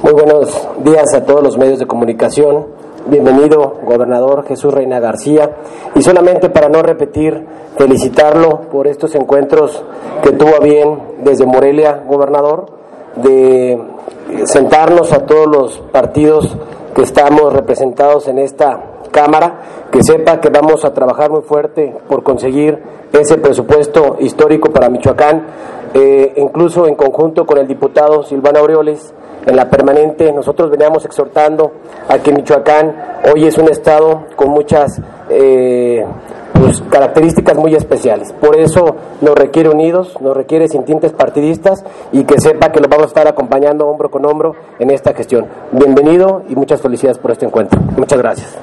Muy buenos días a todos los medios de comunicación. Bienvenido, gobernador Jesús Reina García. Y solamente para no repetir, felicitarlo por estos encuentros que tuvo bien desde Morelia, gobernador, de sentarnos a todos los partidos que estamos representados en esta Cámara, que sepa que vamos a trabajar muy fuerte por conseguir ese presupuesto histórico para Michoacán, eh, incluso en conjunto con el diputado Silvano Aureoles, en la permanente nosotros veníamos exhortando a que Michoacán hoy es un estado con muchas eh, pues, características muy especiales. Por eso nos requiere unidos, nos requiere sin tintes partidistas y que sepa que lo vamos a estar acompañando hombro con hombro en esta gestión. Bienvenido y muchas felicidades por este encuentro. Muchas gracias.